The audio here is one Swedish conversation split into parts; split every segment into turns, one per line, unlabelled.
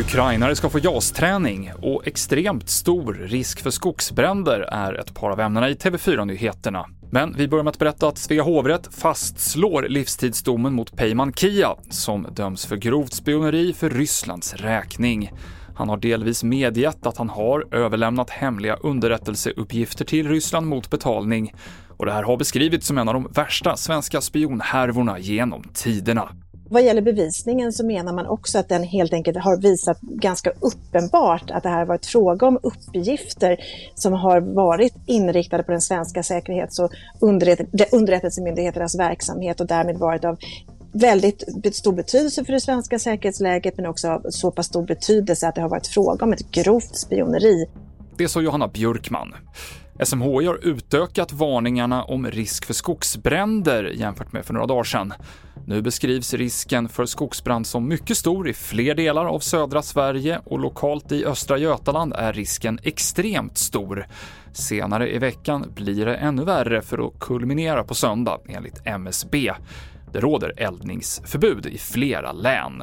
Ukrainare ska få JAS-träning och extremt stor risk för skogsbränder är ett par av ämnena i TV4-nyheterna. Men vi börjar med att berätta att Svea hovrätt fastslår livstidsdomen mot Peyman Kia, som döms för grovt spioneri för Rysslands räkning. Han har delvis medgett att han har överlämnat hemliga underrättelseuppgifter till Ryssland mot betalning och det här har beskrivits som en av de värsta svenska spionhärvorna genom tiderna.
Vad gäller bevisningen så menar man också att den helt enkelt har visat ganska uppenbart att det här varit fråga om uppgifter som har varit inriktade på den svenska säkerhets och underrättelsemyndigheternas verksamhet och därmed varit av väldigt stor betydelse för det svenska säkerhetsläget men också av så pass stor betydelse att det har varit fråga om ett grovt spioneri.
Det sa Johanna Björkman. SMHI har utökat varningarna om risk för skogsbränder jämfört med för några dagar sedan. Nu beskrivs risken för skogsbrand som mycket stor i fler delar av södra Sverige och lokalt i östra Götaland är risken extremt stor. Senare i veckan blir det ännu värre för att kulminera på söndag, enligt MSB. Det råder eldningsförbud i flera län.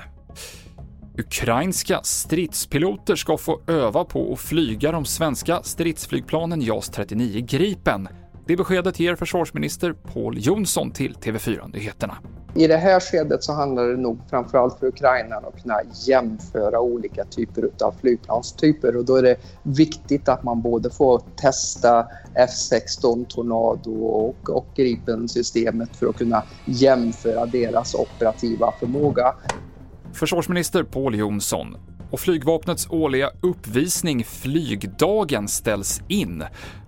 Ukrainska stridspiloter ska få öva på att flyga de svenska stridsflygplanen JAS 39 Gripen. Det beskedet ger försvarsminister Paul Jonsson till TV4 Nyheterna.
I det här skedet så handlar det nog framförallt för Ukraina att kunna jämföra olika typer av flygplanstyper och då är det viktigt att man både får testa F16 Tornado och, och Gripen-systemet för att kunna jämföra deras operativa förmåga.
Försvarsminister Paul Jonsson och flygvapnets årliga uppvisning Flygdagen ställs in.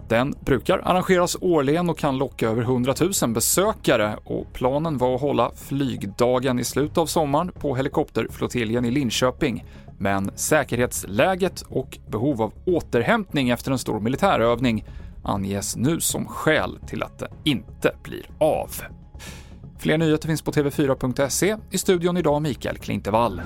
Den brukar arrangeras årligen och kan locka över 100 000 besökare och planen var att hålla flygdagen i slutet av sommaren på helikopterflottiljen i Linköping. Men säkerhetsläget och behov av återhämtning efter en stor militärövning anges nu som skäl till att det inte blir av. Fler nyheter finns på tv4.se. I studion idag Mikael Klintevall.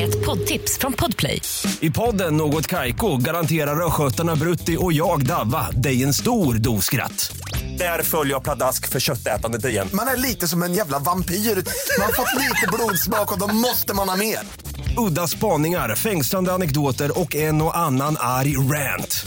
Ett poddtips från Podplay.
I podden Något Kaiko garanterar östgötarna Brutti och jag, Davva, dig en stor dos skratt. Där följer jag pladask för köttätandet igen.
Man är lite som en jävla vampyr. Man har fått lite blodsmak och då måste man ha mer.
Udda spaningar, fängslande anekdoter och en och annan arg rant.